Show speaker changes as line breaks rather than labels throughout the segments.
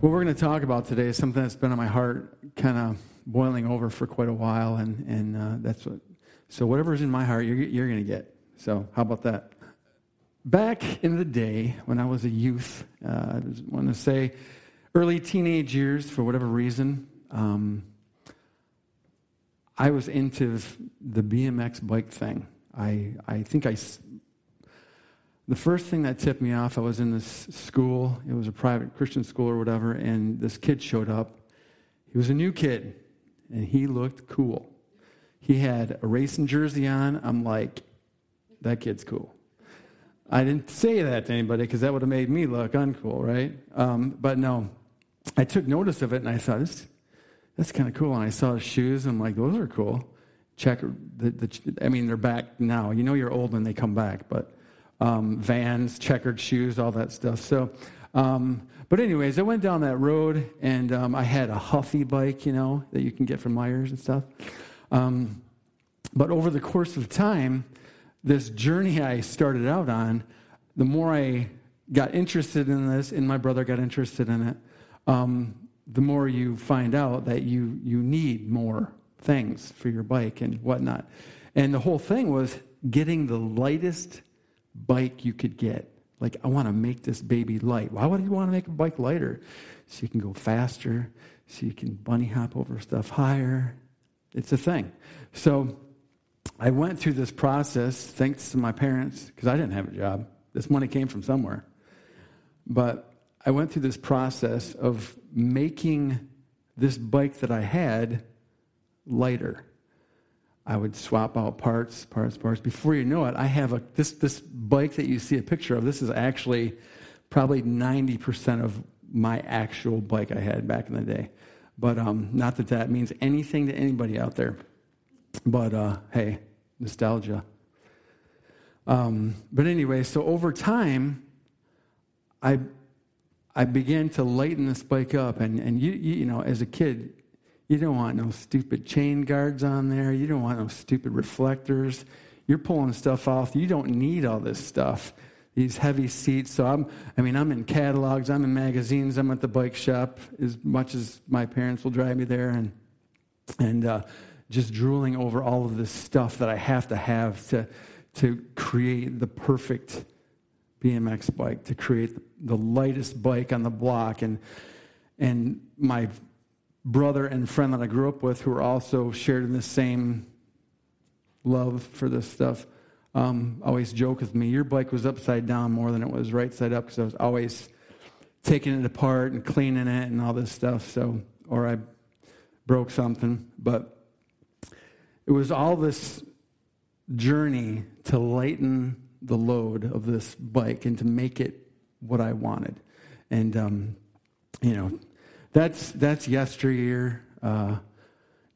what we're going to talk about today is something that's been on my heart, kind of boiling over for quite a while, and and uh, that's what. So whatever's in my heart, you're you're going to get. So how about that? Back in the day when I was a youth, uh, I want to say early teenage years, for whatever reason, um, I was into the BMX bike thing. I I think I the first thing that tipped me off, I was in this school. It was a private Christian school or whatever, and this kid showed up. He was a new kid, and he looked cool. He had a racing jersey on. I'm like, that kid's cool. I didn't say that to anybody because that would have made me look uncool, right? Um, but no, I took notice of it and I thought, this, that's kind of cool. And I saw his shoes. And I'm like, those are cool. Check the, the, I mean, they're back now. You know, you're old when they come back, but um, vans, checkered shoes, all that stuff. So, um, but anyways, I went down that road and um, I had a Huffy bike, you know, that you can get from Meijers and stuff. Um, but over the course of time, this journey I started out on, the more I got interested in this, and my brother got interested in it, um, the more you find out that you you need more things for your bike and whatnot. And the whole thing was getting the lightest bike you could get. Like, I want to make this baby light. Why would you want to make a bike lighter? So you can go faster, so you can bunny hop over stuff higher. It's a thing. So I went through this process thanks to my parents, because I didn't have a job. This money came from somewhere. But I went through this process of making this bike that I had lighter. I would swap out parts, parts, parts. Before you know it, I have a this this bike that you see a picture of. This is actually probably ninety percent of my actual bike I had back in the day. But um, not that that means anything to anybody out there. But uh, hey, nostalgia. Um, but anyway, so over time, I I began to lighten this bike up, and and you, you know as a kid, you don't want no stupid chain guards on there. You don't want no stupid reflectors. You're pulling stuff off. You don't need all this stuff. These heavy seats. So I'm, I mean, I'm in catalogs. I'm in magazines. I'm at the bike shop as much as my parents will drive me there, and and uh, just drooling over all of this stuff that I have to have to to create the perfect BMX bike, to create the lightest bike on the block, and and my brother and friend that I grew up with who were also shared in the same love for this stuff um, always joke with me your bike was upside down more than it was right side up because I was always taking it apart and cleaning it and all this stuff. So, or I broke something. But it was all this journey to lighten the load of this bike and to make it what I wanted. And, um, you know, that's, that's yesteryear. Uh,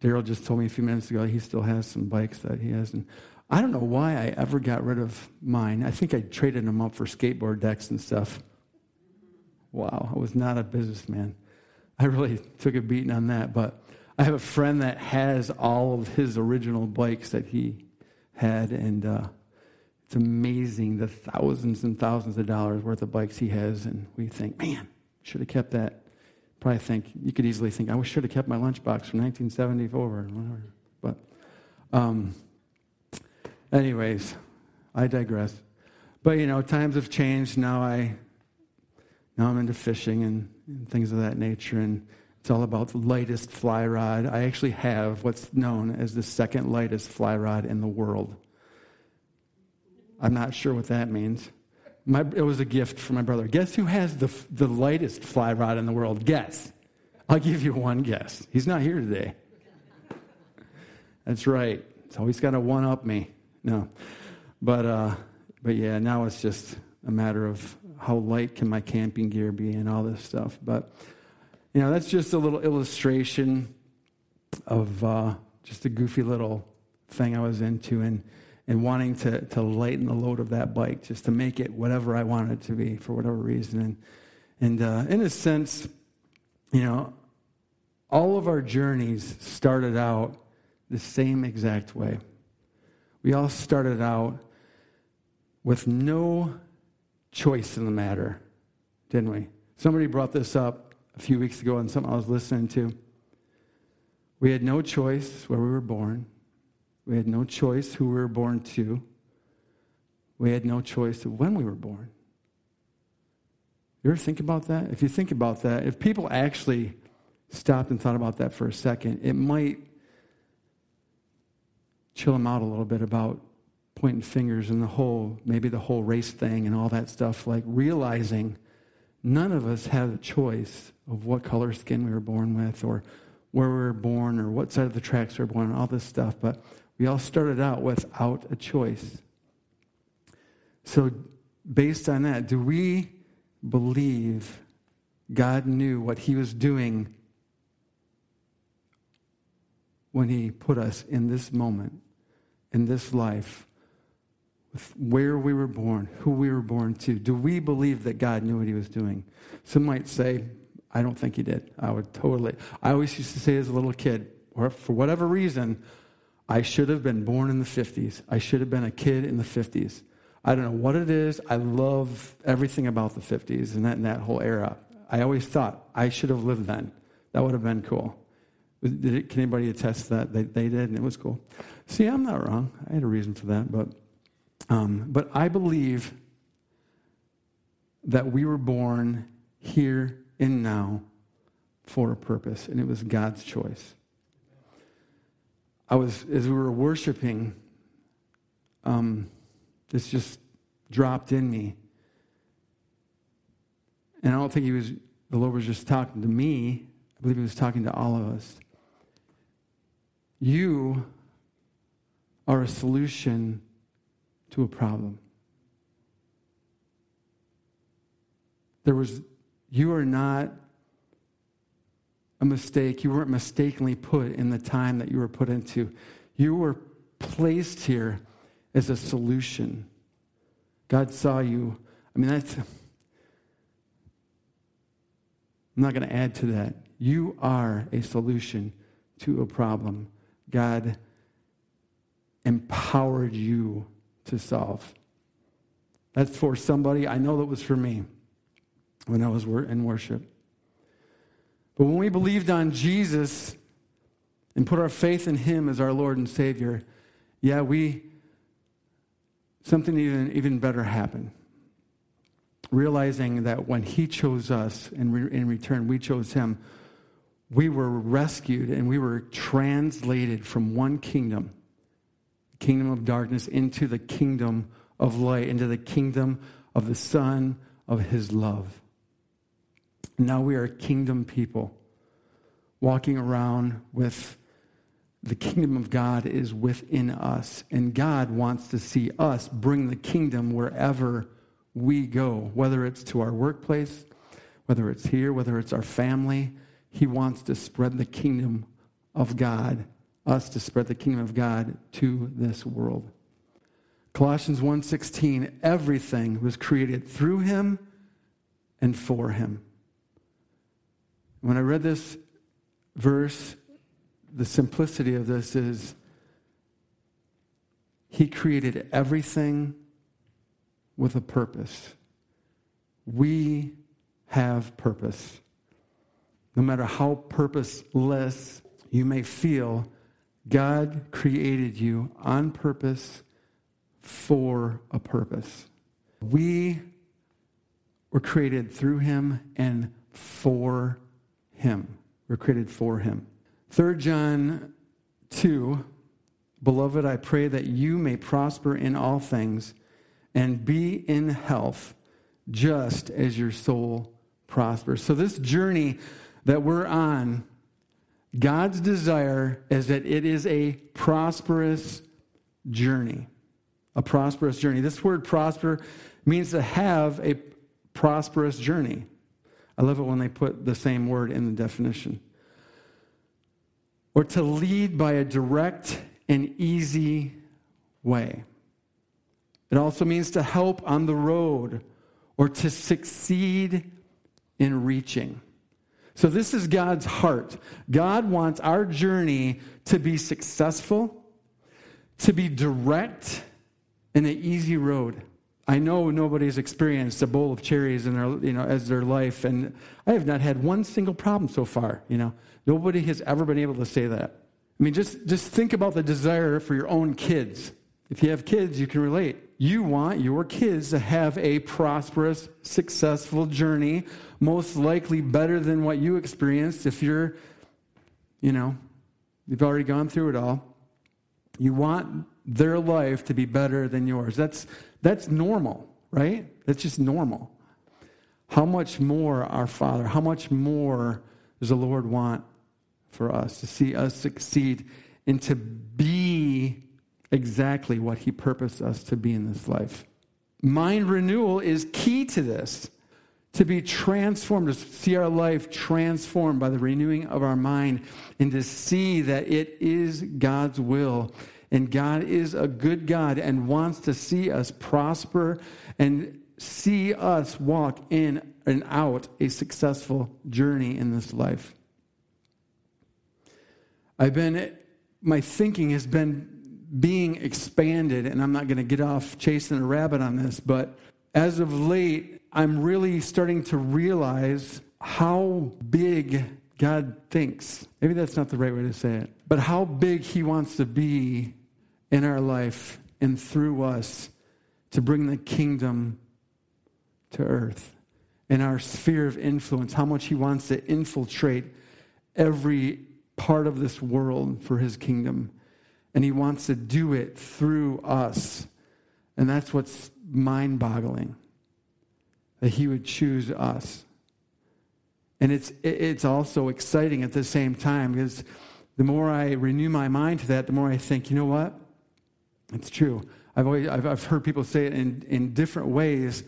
Daryl just told me a few minutes ago he still has some bikes that he has. And I don't know why I ever got rid of mine. I think I traded them up for skateboard decks and stuff. Wow, I was not a businessman. I really took a beating on that. But I have a friend that has all of his original bikes that he had. And uh, it's amazing the thousands and thousands of dollars worth of bikes he has. And we think, man, should have kept that probably think, you could easily think, I should have kept my lunchbox from 1974 or whatever. But, um, anyways, I digress. But, you know, times have changed. Now I, now I'm into fishing and, and things of that nature. And it's all about the lightest fly rod. I actually have what's known as the second lightest fly rod in the world. I'm not sure what that means. My, it was a gift from my brother. Guess who has the, the lightest fly rod in the world? Guess. I'll give you one guess. He's not here today. That's right. So he's got to one up me. No. But, uh, but yeah, now it's just a matter of how light can my camping gear be and all this stuff. But, you know, that's just a little illustration of uh, just a goofy little thing I was into. And, and wanting to, to lighten the load of that bike just to make it whatever I wanted it to be for whatever reason. And, and uh, in a sense, you know, all of our journeys started out the same exact way. We all started out with no choice in the matter, didn't we? Somebody brought this up a few weeks ago on something I was listening to. We had no choice where we were born. We had no choice who we were born to. We had no choice of when we were born. You ever think about that? If you think about that, if people actually stopped and thought about that for a second, it might chill them out a little bit about pointing fingers and the whole, maybe the whole race thing and all that stuff, like realizing none of us have a choice of what color skin we were born with or where we were born or what side of the tracks we were born, and all this stuff. But we all started out without a choice. So, based on that, do we believe God knew what He was doing when He put us in this moment, in this life, with where we were born, who we were born to? Do we believe that God knew what He was doing? Some might say, I don't think He did. I would totally. I always used to say as a little kid, or for whatever reason, I should have been born in the 50s. I should have been a kid in the 50s. I don't know what it is. I love everything about the 50s and that, and that whole era. I always thought I should have lived then. That would have been cool. It, can anybody attest that? They, they did, and it was cool. See, I'm not wrong. I had a reason for that. But, um, but I believe that we were born here and now for a purpose, and it was God's choice. I was, as we were worshiping, um, this just dropped in me. And I don't think he was, the Lord was just talking to me. I believe he was talking to all of us. You are a solution to a problem. There was, you are not a mistake. You weren't mistakenly put in the time that you were put into. You were placed here as a solution. God saw you. I mean, that's. I'm not going to add to that. You are a solution to a problem God empowered you to solve. That's for somebody. I know that was for me when I was in worship. But when we believed on Jesus and put our faith in Him as our Lord and Savior, yeah, we something even, even better happened. Realizing that when He chose us, and re- in return we chose Him, we were rescued and we were translated from one kingdom, the kingdom of darkness, into the kingdom of light, into the kingdom of the Son of His love. Now we are kingdom people, walking around with the kingdom of God is within us, and God wants to see us bring the kingdom wherever we go, whether it's to our workplace, whether it's here, whether it's our family. He wants to spread the kingdom of God, us to spread the kingdom of God to this world. Colossians 1:16 everything was created through him and for him. When I read this verse, the simplicity of this is He created everything with a purpose. We have purpose. No matter how purposeless you may feel, God created you on purpose for a purpose. We were created through Him and for Him. We're created for Him. 3 John 2 Beloved, I pray that you may prosper in all things and be in health just as your soul prospers. So, this journey that we're on, God's desire is that it is a prosperous journey. A prosperous journey. This word prosper means to have a prosperous journey. I love it when they put the same word in the definition or to lead by a direct and easy way. It also means to help on the road or to succeed in reaching. So, this is God's heart. God wants our journey to be successful, to be direct, and an easy road. I know nobody's experienced a bowl of cherries in their, you know, as their life, and I have not had one single problem so far. You know, nobody has ever been able to say that. I mean, just just think about the desire for your own kids. If you have kids, you can relate. You want your kids to have a prosperous, successful journey, most likely better than what you experienced if you're, you know, you've already gone through it all. You want their life to be better than yours. That's, that's normal, right? That's just normal. How much more our Father, how much more does the Lord want for us to see us succeed and to be exactly what He purposed us to be in this life? Mind renewal is key to this. To be transformed, to see our life transformed by the renewing of our mind, and to see that it is God's will and God is a good God and wants to see us prosper and see us walk in and out a successful journey in this life. I've been, my thinking has been being expanded, and I'm not going to get off chasing a rabbit on this, but as of late, I'm really starting to realize how big God thinks. Maybe that's not the right way to say it, but how big He wants to be in our life and through us to bring the kingdom to earth in our sphere of influence, how much He wants to infiltrate every part of this world for His kingdom. And He wants to do it through us. And that's what's mind boggling that He would choose us. And it's, it's also exciting at the same time because the more I renew my mind to that, the more I think, you know what? It's true. I've, always, I've, I've heard people say it in, in different ways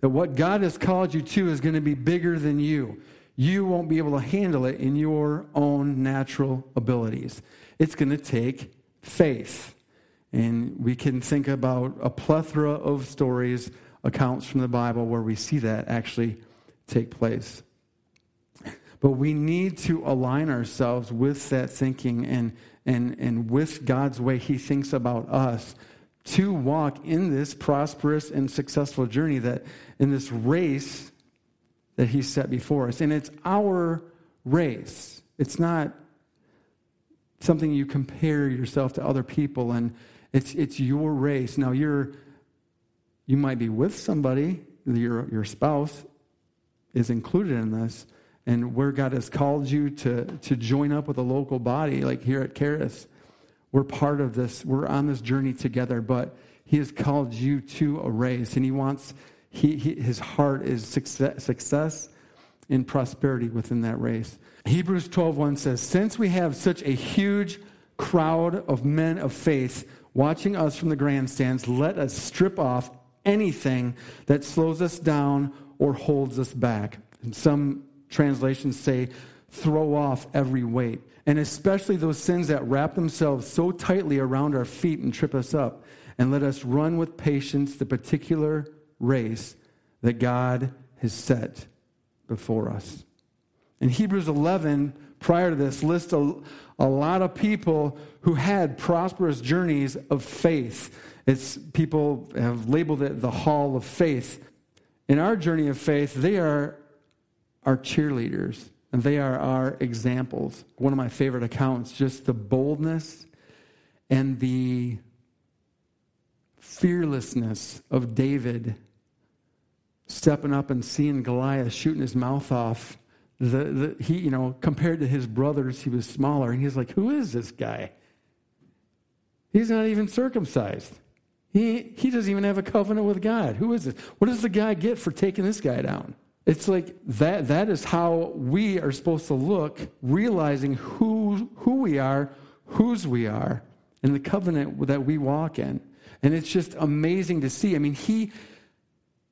that what God has called you to is going to be bigger than you. You won't be able to handle it in your own natural abilities. It's going to take faith. And we can think about a plethora of stories, accounts from the Bible where we see that actually take place. But we need to align ourselves with that thinking and and, and with God's way He thinks about us to walk in this prosperous and successful journey that in this race that He set before us. And it's our race. It's not something you compare yourself to other people and it's it's your race. Now you're you might be with somebody, your your spouse is included in this, and where God has called you to, to join up with a local body, like here at Charis. We're part of this. We're on this journey together, but He has called you to a race, and He wants, he, he His heart is success, success and prosperity within that race. Hebrews 12.1 says, Since we have such a huge crowd of men of faith watching us from the grandstands, let us strip off anything that slows us down or holds us back. And some translations say, throw off every weight. And especially those sins that wrap themselves so tightly around our feet and trip us up. And let us run with patience the particular race that God has set before us. In Hebrews 11, prior to this, lists a, a lot of people who had prosperous journeys of faith. It's people have labeled it the hall of faith. In our journey of faith, they are our cheerleaders, and they are our examples. One of my favorite accounts, just the boldness and the fearlessness of David stepping up and seeing Goliath shooting his mouth off. The, the, he, you know, compared to his brothers, he was smaller. And he's like, Who is this guy? He's not even circumcised. He, he doesn't even have a covenant with God. Who is this? What does the guy get for taking this guy down? It's like that, that is how we are supposed to look, realizing who, who we are, whose we are, and the covenant that we walk in. And it's just amazing to see. I mean, he,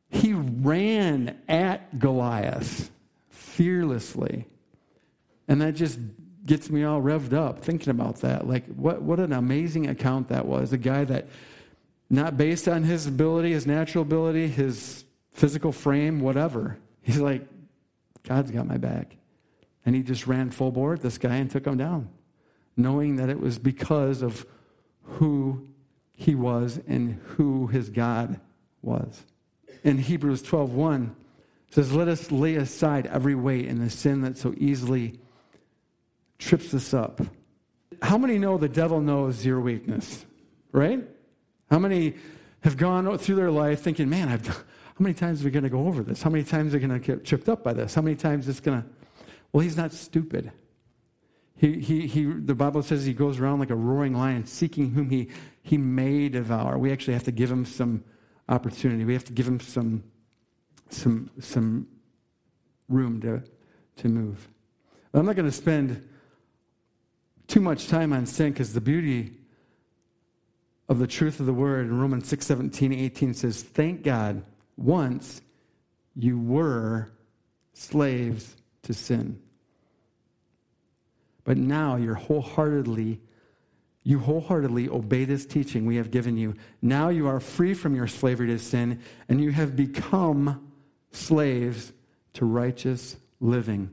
he ran at Goliath fearlessly. And that just gets me all revved up thinking about that. Like, what, what an amazing account that was. A guy that, not based on his ability, his natural ability, his physical frame, whatever, He's like, God's got my back. And he just ran full at this guy and took him down, knowing that it was because of who he was and who his God was. In Hebrews 12:1 says, "Let us lay aside every weight and the sin that so easily trips us up." How many know the devil knows your weakness? Right? How many have gone through their life thinking, "Man, I've how many times are we going to go over this? How many times are we going to get tripped up by this? How many times is going to Well, he's not stupid. He, he, he, the Bible says he goes around like a roaring lion, seeking whom he, he may devour. We actually have to give him some opportunity. We have to give him some, some, some room to, to move. I'm not going to spend too much time on sin because the beauty of the truth of the word in Romans 6 17, 18 says, Thank God, once you were slaves to sin. But now you're wholeheartedly, you wholeheartedly obey this teaching we have given you. Now you are free from your slavery to sin, and you have become slaves to righteous living.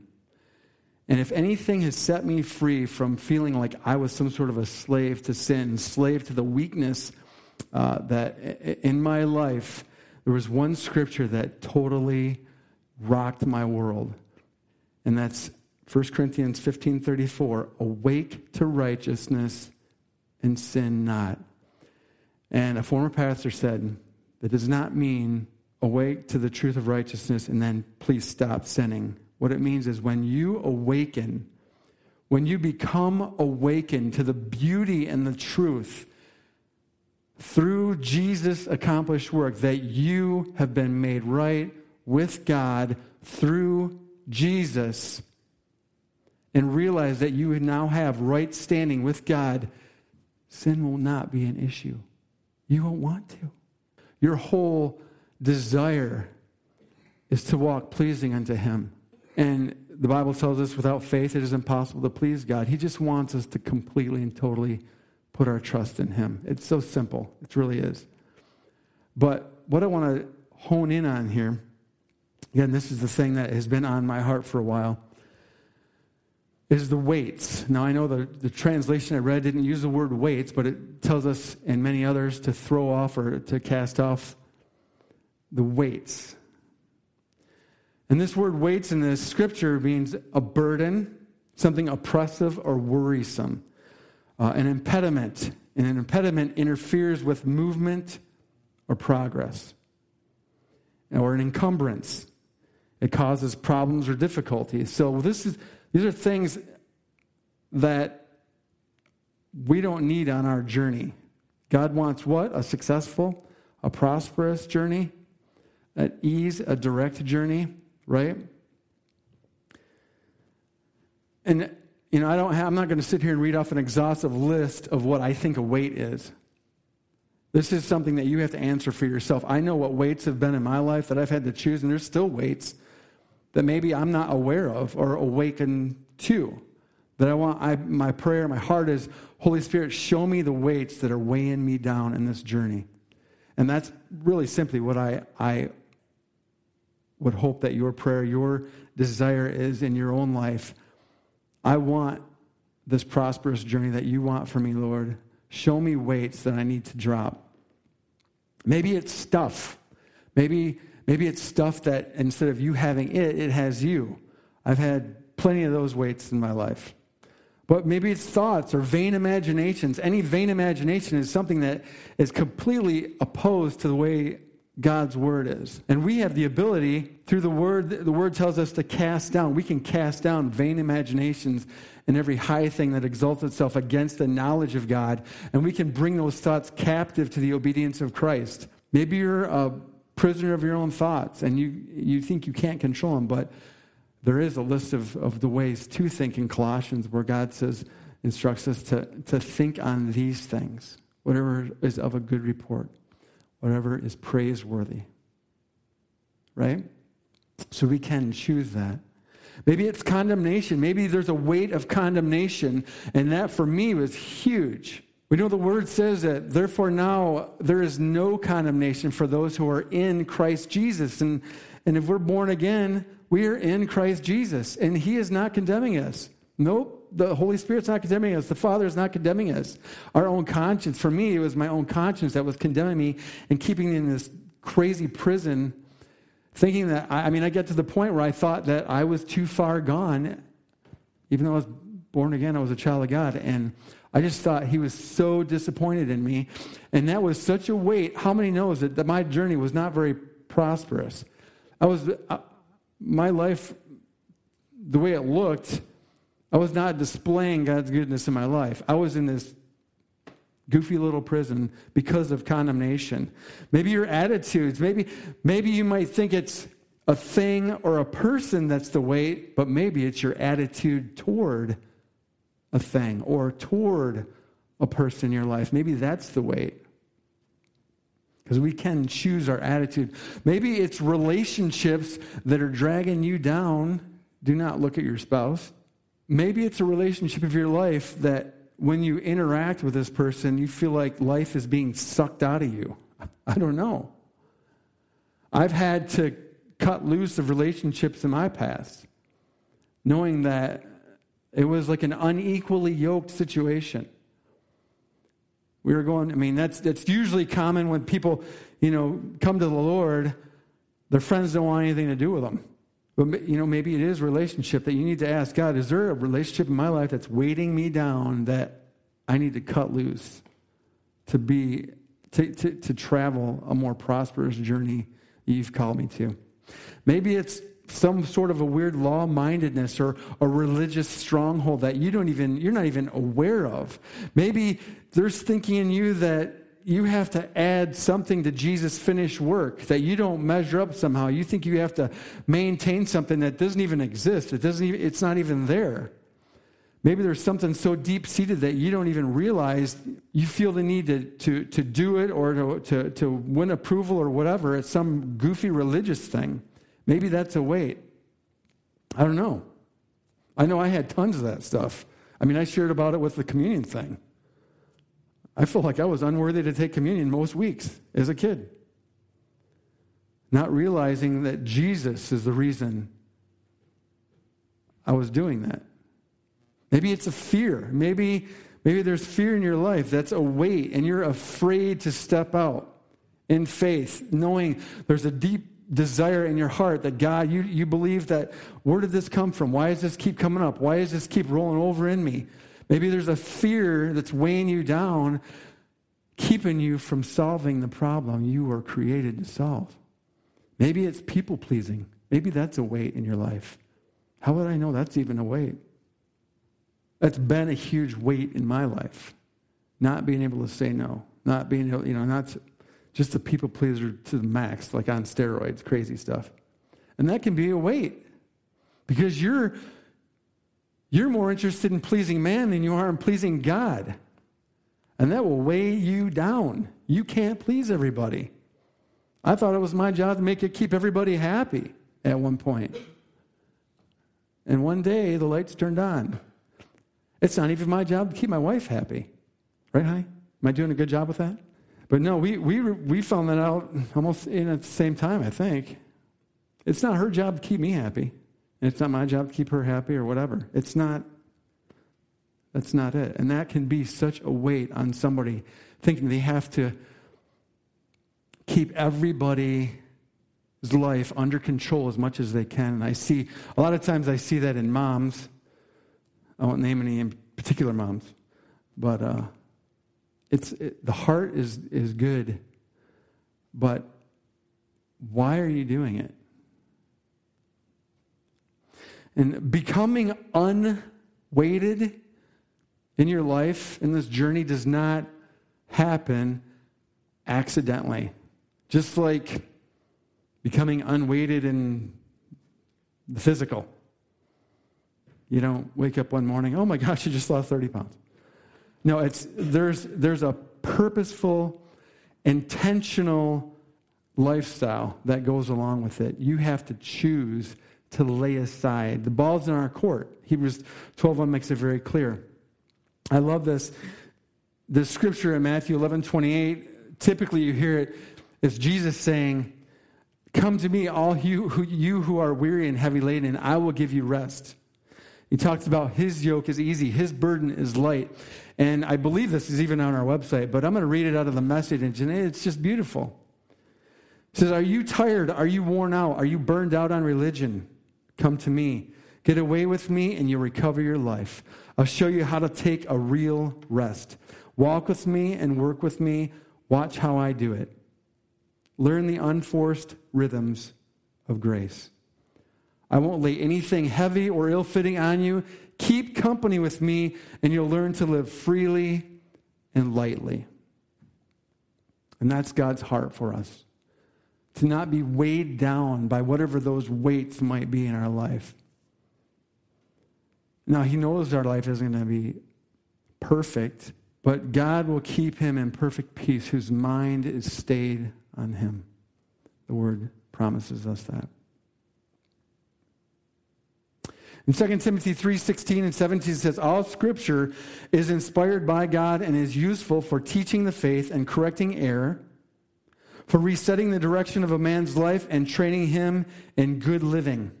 And if anything has set me free from feeling like I was some sort of a slave to sin, slave to the weakness uh, that in my life, there was one scripture that totally rocked my world. And that's 1 Corinthians 15:34, awake to righteousness and sin not. And a former pastor said, that does not mean awake to the truth of righteousness and then please stop sinning. What it means is when you awaken, when you become awakened to the beauty and the truth through Jesus' accomplished work, that you have been made right with God through Jesus and realize that you now have right standing with God, sin will not be an issue. You won't want to. Your whole desire is to walk pleasing unto Him. And the Bible tells us without faith it is impossible to please God. He just wants us to completely and totally put our trust in Him. It's so simple, it really is. But what I want to hone in on here, again, this is the thing that has been on my heart for a while is the weights. Now, I know the, the translation I read didn't use the word weights, but it tells us and many others to throw off or to cast off the weights. And this word weights in this scripture means a burden, something oppressive or worrisome, uh, an impediment. And an impediment interferes with movement or progress, or an encumbrance. It causes problems or difficulties. So this is these are things that we don't need on our journey. God wants what? A successful, a prosperous journey, at ease, a direct journey, right? And you know, I don't have, I'm not going to sit here and read off an exhaustive list of what I think a weight is. This is something that you have to answer for yourself. I know what weights have been in my life that I've had to choose, and there's still weights that maybe I'm not aware of or awakened to. That I want, I, my prayer, my heart is, Holy Spirit, show me the weights that are weighing me down in this journey. And that's really simply what I, I would hope that your prayer, your desire is in your own life. I want this prosperous journey that you want for me, Lord. Show me weights that I need to drop. Maybe it's stuff. Maybe Maybe it's stuff that instead of you having it, it has you. I've had plenty of those weights in my life. But maybe it's thoughts or vain imaginations. Any vain imagination is something that is completely opposed to the way God's word is. And we have the ability through the word, the word tells us to cast down. We can cast down vain imaginations and every high thing that exalts itself against the knowledge of God. And we can bring those thoughts captive to the obedience of Christ. Maybe you're a prisoner of your own thoughts and you, you think you can't control them, but there is a list of, of the ways to think in Colossians where God says, instructs us to, to think on these things, whatever is of a good report, whatever is praiseworthy. Right? So we can choose that. Maybe it's condemnation. Maybe there's a weight of condemnation, and that for me was huge. We know the word says that, therefore, now there is no condemnation for those who are in Christ Jesus. And, and if we're born again, we are in Christ Jesus, and He is not condemning us. Nope, the Holy Spirit's not condemning us. The Father is not condemning us. Our own conscience, for me, it was my own conscience that was condemning me and keeping me in this crazy prison thinking that, I mean, I get to the point where I thought that I was too far gone, even though I was born again, I was a child of God. And I just thought he was so disappointed in me. And that was such a weight. How many knows that, that my journey was not very prosperous? I was, uh, my life, the way it looked, I was not displaying God's goodness in my life. I was in this goofy little prison because of condemnation. Maybe your attitudes, maybe, maybe you might think it's a thing or a person that's the weight, but maybe it's your attitude toward a thing or toward a person in your life. Maybe that's the weight. Because we can choose our attitude. Maybe it's relationships that are dragging you down. Do not look at your spouse. Maybe it's a relationship of your life that when you interact with this person, you feel like life is being sucked out of you. I don't know. I've had to cut loose of relationships in my past, knowing that it was like an unequally yoked situation. We were going, I mean, that's, that's usually common when people, you know, come to the Lord, their friends don't want anything to do with them. But, you know, maybe it is relationship that you need to ask God, is there a relationship in my life that's weighting me down that I need to cut loose to be, to, to, to travel a more prosperous journey you've called me to? Maybe it's some sort of a weird law mindedness or a religious stronghold that you don't even, you're not even aware of. Maybe there's thinking in you that you have to add something to Jesus' finished work that you don't measure up somehow. You think you have to maintain something that doesn't even exist. It doesn't even, it's not even there. Maybe there's something so deep seated that you don't even realize you feel the need to, to, to do it or to, to, to win approval or whatever. It's some goofy religious thing. Maybe that's a weight. I don't know. I know I had tons of that stuff. I mean, I shared about it with the communion thing. I felt like I was unworthy to take communion most weeks as a kid. Not realizing that Jesus is the reason I was doing that. Maybe it's a fear. Maybe, maybe there's fear in your life that's a weight, and you're afraid to step out in faith, knowing there's a deep desire in your heart that God, you, you believe that where did this come from? Why does this keep coming up? Why does this keep rolling over in me? Maybe there's a fear that's weighing you down, keeping you from solving the problem you were created to solve. Maybe it's people pleasing. Maybe that's a weight in your life. How would I know that's even a weight? That's been a huge weight in my life. Not being able to say no, not being able, you know, not to, just a people pleaser to the max, like on steroids, crazy stuff. And that can be a weight because you're you're more interested in pleasing man than you are in pleasing God. And that will weigh you down. You can't please everybody. I thought it was my job to make it keep everybody happy at one point. And one day the lights turned on. It's not even my job to keep my wife happy. Right, Hi? Am I doing a good job with that? But no, we, we, we found that out almost in at the same time, I think. It's not her job to keep me happy. And it's not my job to keep her happy or whatever. It's not, that's not it. And that can be such a weight on somebody thinking they have to keep everybody's life under control as much as they can. And I see, a lot of times I see that in moms. I won't name any in particular moms, but uh, it's, it, the heart is, is good, but why are you doing it? And becoming unweighted in your life, in this journey, does not happen accidentally. Just like becoming unweighted in the physical. You don't wake up one morning, oh my gosh, you just lost 30 pounds. No, it's, there's, there's a purposeful, intentional lifestyle that goes along with it. You have to choose to lay aside. The ball's in our court. Hebrews 12.1 makes it very clear. I love this. The scripture in Matthew 11, 28, typically you hear it as Jesus saying, Come to me, all you who, you who are weary and heavy laden, and I will give you rest. He talks about his yoke is easy, his burden is light. And I believe this is even on our website, but I'm going to read it out of the message, and it's just beautiful. He says, Are you tired? Are you worn out? Are you burned out on religion? Come to me. Get away with me, and you'll recover your life. I'll show you how to take a real rest. Walk with me and work with me. Watch how I do it. Learn the unforced rhythms of grace. I won't lay anything heavy or ill fitting on you. Keep company with me, and you'll learn to live freely and lightly. And that's God's heart for us to not be weighed down by whatever those weights might be in our life. Now, He knows our life isn't going to be perfect, but God will keep him in perfect peace whose mind is stayed on Him. The Word promises us that. In 2 Timothy 3:16 and 17 it says all scripture is inspired by God and is useful for teaching the faith and correcting error, for resetting the direction of a man's life and training him in good living.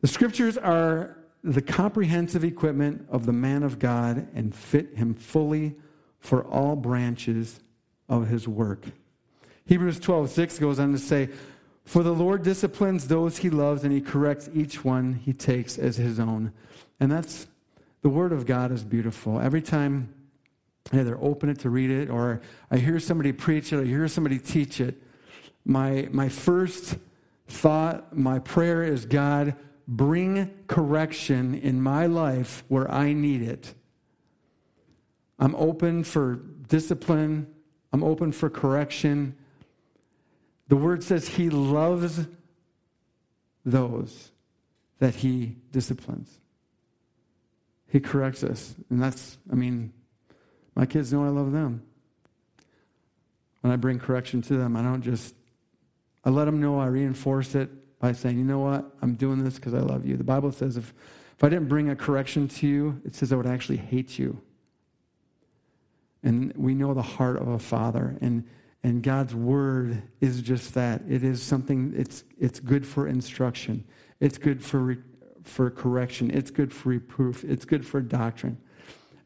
The scriptures are the comprehensive equipment of the man of God and fit him fully for all branches of his work. Hebrews 12:6 goes on to say, for the Lord disciplines those he loves, and he corrects each one he takes as his own. And that's the word of God is beautiful. Every time either open it to read it or I hear somebody preach it I hear somebody teach it, my, my first thought, my prayer is God, bring correction in my life where I need it. I'm open for discipline, I'm open for correction. The word says he loves those that he disciplines. He corrects us. And that's, I mean, my kids know I love them. When I bring correction to them, I don't just, I let them know, I reinforce it by saying, you know what, I'm doing this because I love you. The Bible says if, if I didn't bring a correction to you, it says I would actually hate you. And we know the heart of a father. And and God's word is just that. It is something, it's, it's good for instruction, it's good for, re, for correction, it's good for reproof, it's good for doctrine.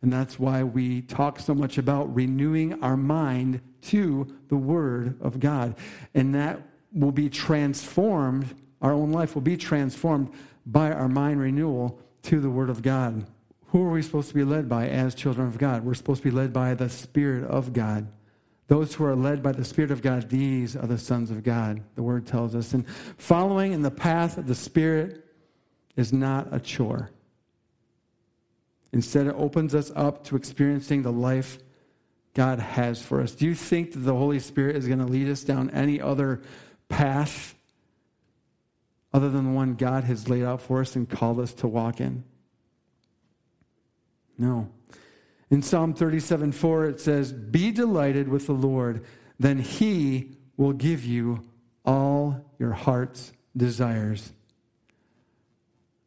And that's why we talk so much about renewing our mind to the Word of God. And that will be transformed, our own life will be transformed by our mind renewal to the Word of God. Who are we supposed to be led by as children of God? We're supposed to be led by the Spirit of God. Those who are led by the Spirit of God, these are the sons of God, the word tells us. And following in the path of the Spirit is not a chore. Instead, it opens us up to experiencing the life God has for us. Do you think that the Holy Spirit is going to lead us down any other path other than the one God has laid out for us and called us to walk in? No. In Psalm 37 4, it says, Be delighted with the Lord, then he will give you all your heart's desires.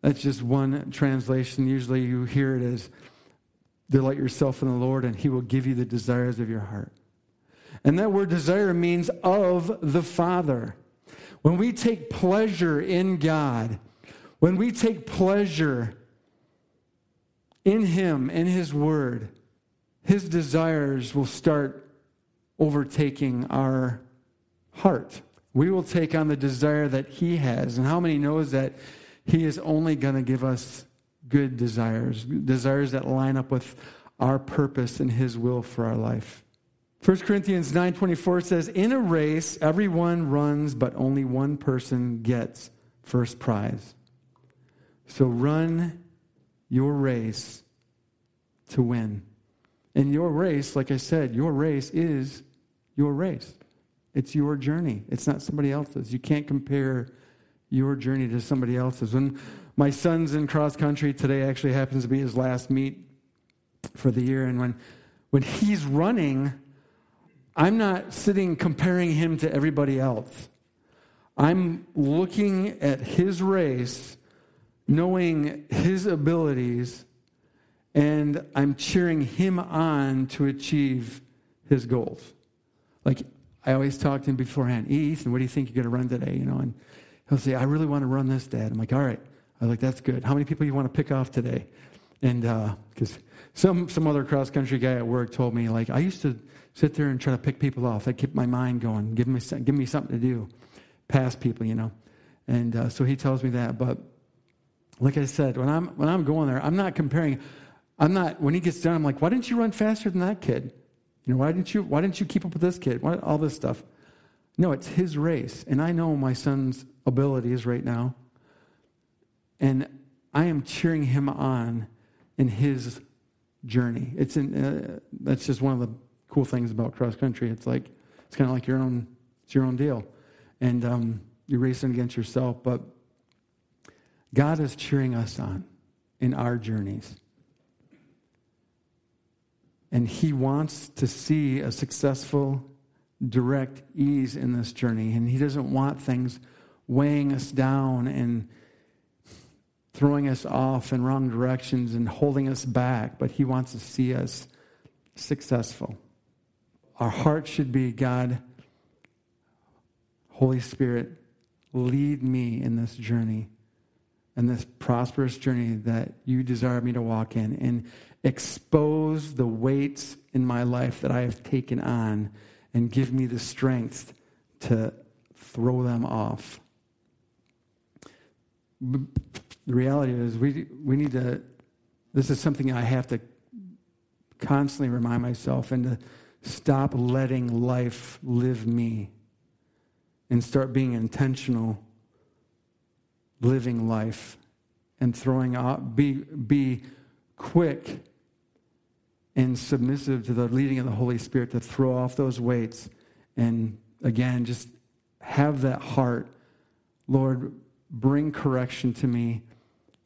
That's just one translation. Usually you hear it as, Delight yourself in the Lord, and he will give you the desires of your heart. And that word desire means of the Father. When we take pleasure in God, when we take pleasure in Him, in His Word, His desires will start overtaking our heart. We will take on the desire that He has. And how many knows that He is only going to give us good desires, desires that line up with our purpose and His will for our life? 1 Corinthians 9:24 says, "In a race everyone runs, but only one person gets first prize." So run your race to win. And your race, like I said, your race is your race. It's your journey. It's not somebody else's. You can't compare your journey to somebody else's. When my son's in cross country today actually happens to be his last meet for the year and when when he's running I'm not sitting comparing him to everybody else. I'm looking at his race knowing his abilities and I'm cheering him on to achieve his goals. Like I always talk to him beforehand, Ethan, what do you think you're going to run today? You know, and he'll say, I really want to run this, Dad. I'm like, all right. I was like, that's good. How many people you want to pick off today? And because uh, some, some other cross country guy at work told me, like, I used to sit there and try to pick people off. I keep my mind going, give me, give me something to do, pass people, you know. And uh, so he tells me that. But like I said, when I'm, when I'm going there, I'm not comparing. I'm not, when he gets done, I'm like, why didn't you run faster than that kid? You know, why didn't you, why didn't you keep up with this kid? Why, all this stuff. No, it's his race. And I know my son's abilities right now. And I am cheering him on in his journey. It's in, uh, that's just one of the cool things about cross country. It's like, it's kind of like your own, it's your own deal. And um, you're racing against yourself, but God is cheering us on in our journeys. And He wants to see a successful, direct ease in this journey. And He doesn't want things weighing us down and throwing us off in wrong directions and holding us back, but He wants to see us successful. Our heart should be God, Holy Spirit, lead me in this journey, in this prosperous journey that you desire me to walk in, and expose the weights in my life that I have taken on and give me the strength to throw them off. The reality is, we, we need to, this is something I have to constantly remind myself and to stop letting life live me and start being intentional living life and throwing out, be, be quick and submissive to the leading of the Holy Spirit to throw off those weights and again, just have that heart. Lord, bring correction to me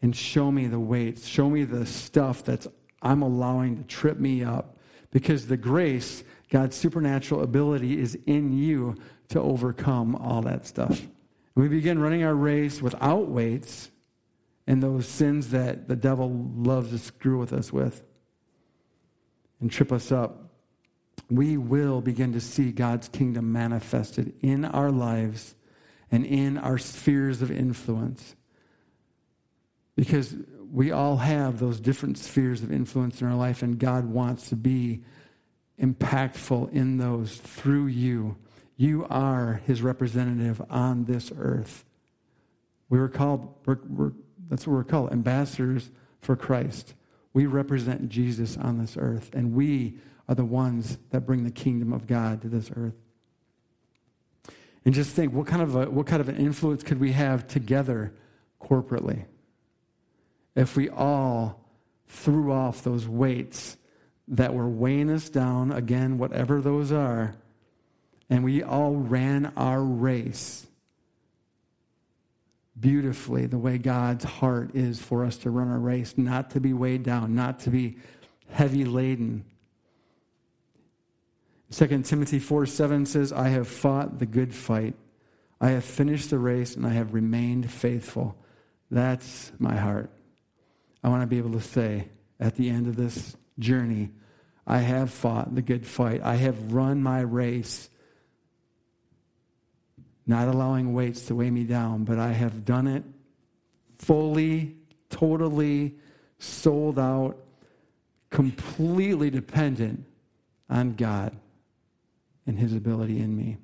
and show me the weights. Show me the stuff that's I'm allowing to trip me up. Because the grace, God's supernatural ability, is in you to overcome all that stuff. And we begin running our race without weights and those sins that the devil loves to screw with us with and trip us up, we will begin to see God's kingdom manifested in our lives and in our spheres of influence. Because we all have those different spheres of influence in our life, and God wants to be impactful in those through you. You are his representative on this earth. We were called, we're, we're, that's what we're called, ambassadors for Christ. We represent Jesus on this earth, and we are the ones that bring the kingdom of God to this earth. And just think, what kind of, a, what kind of an influence could we have together corporately if we all threw off those weights that were weighing us down, again, whatever those are, and we all ran our race beautifully the way God's heart is for us to run our race, not to be weighed down, not to be heavy laden. 2 Timothy 4 7 says, I have fought the good fight. I have finished the race and I have remained faithful. That's my heart. I want to be able to say at the end of this journey, I have fought the good fight. I have run my race not allowing weights to weigh me down, but I have done it fully, totally sold out, completely dependent on God and His ability in me.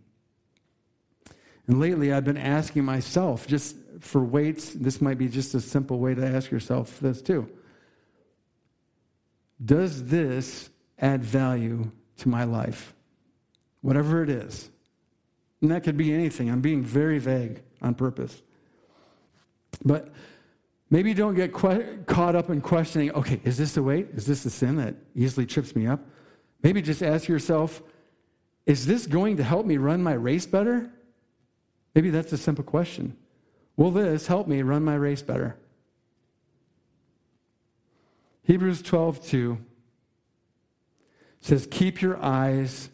And lately, I've been asking myself, just for weights, this might be just a simple way to ask yourself this too. Does this add value to my life? Whatever it is. And that could be anything. I'm being very vague on purpose. But maybe don't get que- caught up in questioning okay, is this the weight? Is this the sin that easily trips me up? Maybe just ask yourself is this going to help me run my race better? Maybe that's a simple question. Will this help me run my race better? Hebrews 12, 2 says, Keep your eyes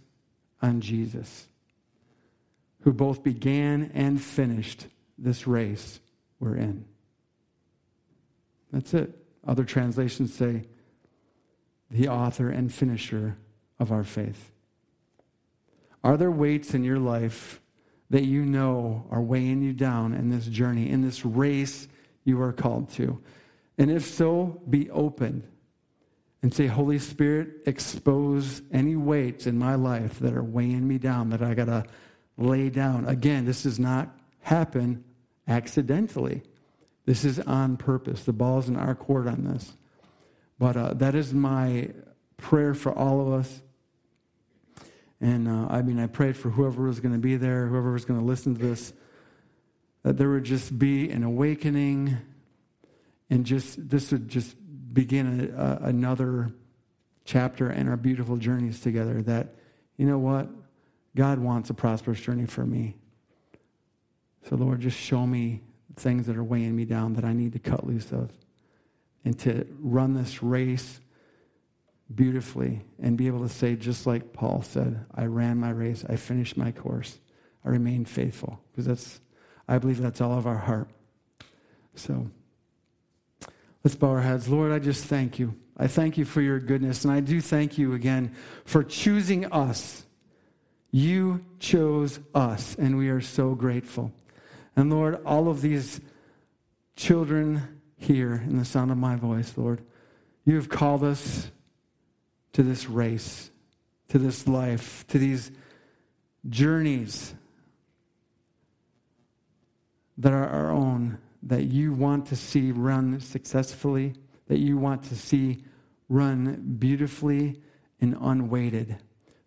on Jesus who both began and finished this race we're in. That's it. Other translations say, the author and finisher of our faith. Are there weights in your life that you know are weighing you down in this journey, in this race you are called to? And if so, be open and say, Holy Spirit, expose any weights in my life that are weighing me down, that I got to lay down. Again, this does not happen accidentally. This is on purpose. The ball's in our court on this. But uh, that is my prayer for all of us. And uh, I mean, I prayed for whoever was going to be there, whoever was going to listen to this, that there would just be an awakening and just this would just begin a, a, another chapter in our beautiful journeys together. That, you know what? God wants a prosperous journey for me. So, Lord, just show me things that are weighing me down that I need to cut loose of and to run this race beautifully and be able to say, just like Paul said, I ran my race, I finished my course, I remained faithful. Because that's, I believe that's all of our heart. So let's bow our heads. Lord, I just thank you. I thank you for your goodness. And I do thank you again for choosing us. You chose us, and we are so grateful. And Lord, all of these children here in the sound of my voice, Lord, you have called us to this race, to this life, to these journeys that are our own, that you want to see run successfully, that you want to see run beautifully and unweighted.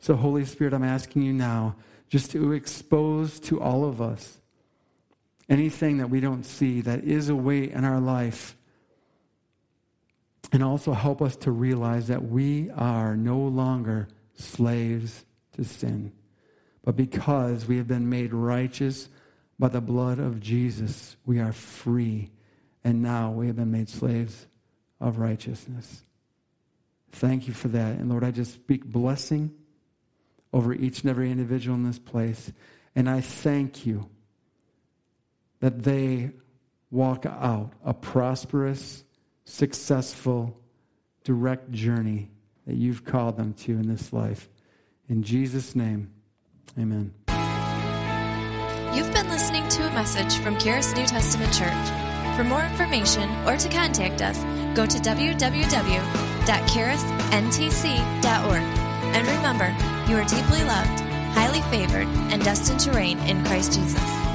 So, Holy Spirit, I'm asking you now just to expose to all of us anything that we don't see that is a weight in our life and also help us to realize that we are no longer slaves to sin. But because we have been made righteous by the blood of Jesus, we are free. And now we have been made slaves of righteousness. Thank you for that. And Lord, I just speak blessing over each and every individual in this place. And I thank you that they walk out a prosperous, successful, direct journey that you've called them to in this life. In Jesus' name, amen.
You've been listening to a message from Charis New Testament Church. For more information or to contact us, go to www.charisntc.org. And remember, you are deeply loved, highly favored, and destined to reign in Christ Jesus.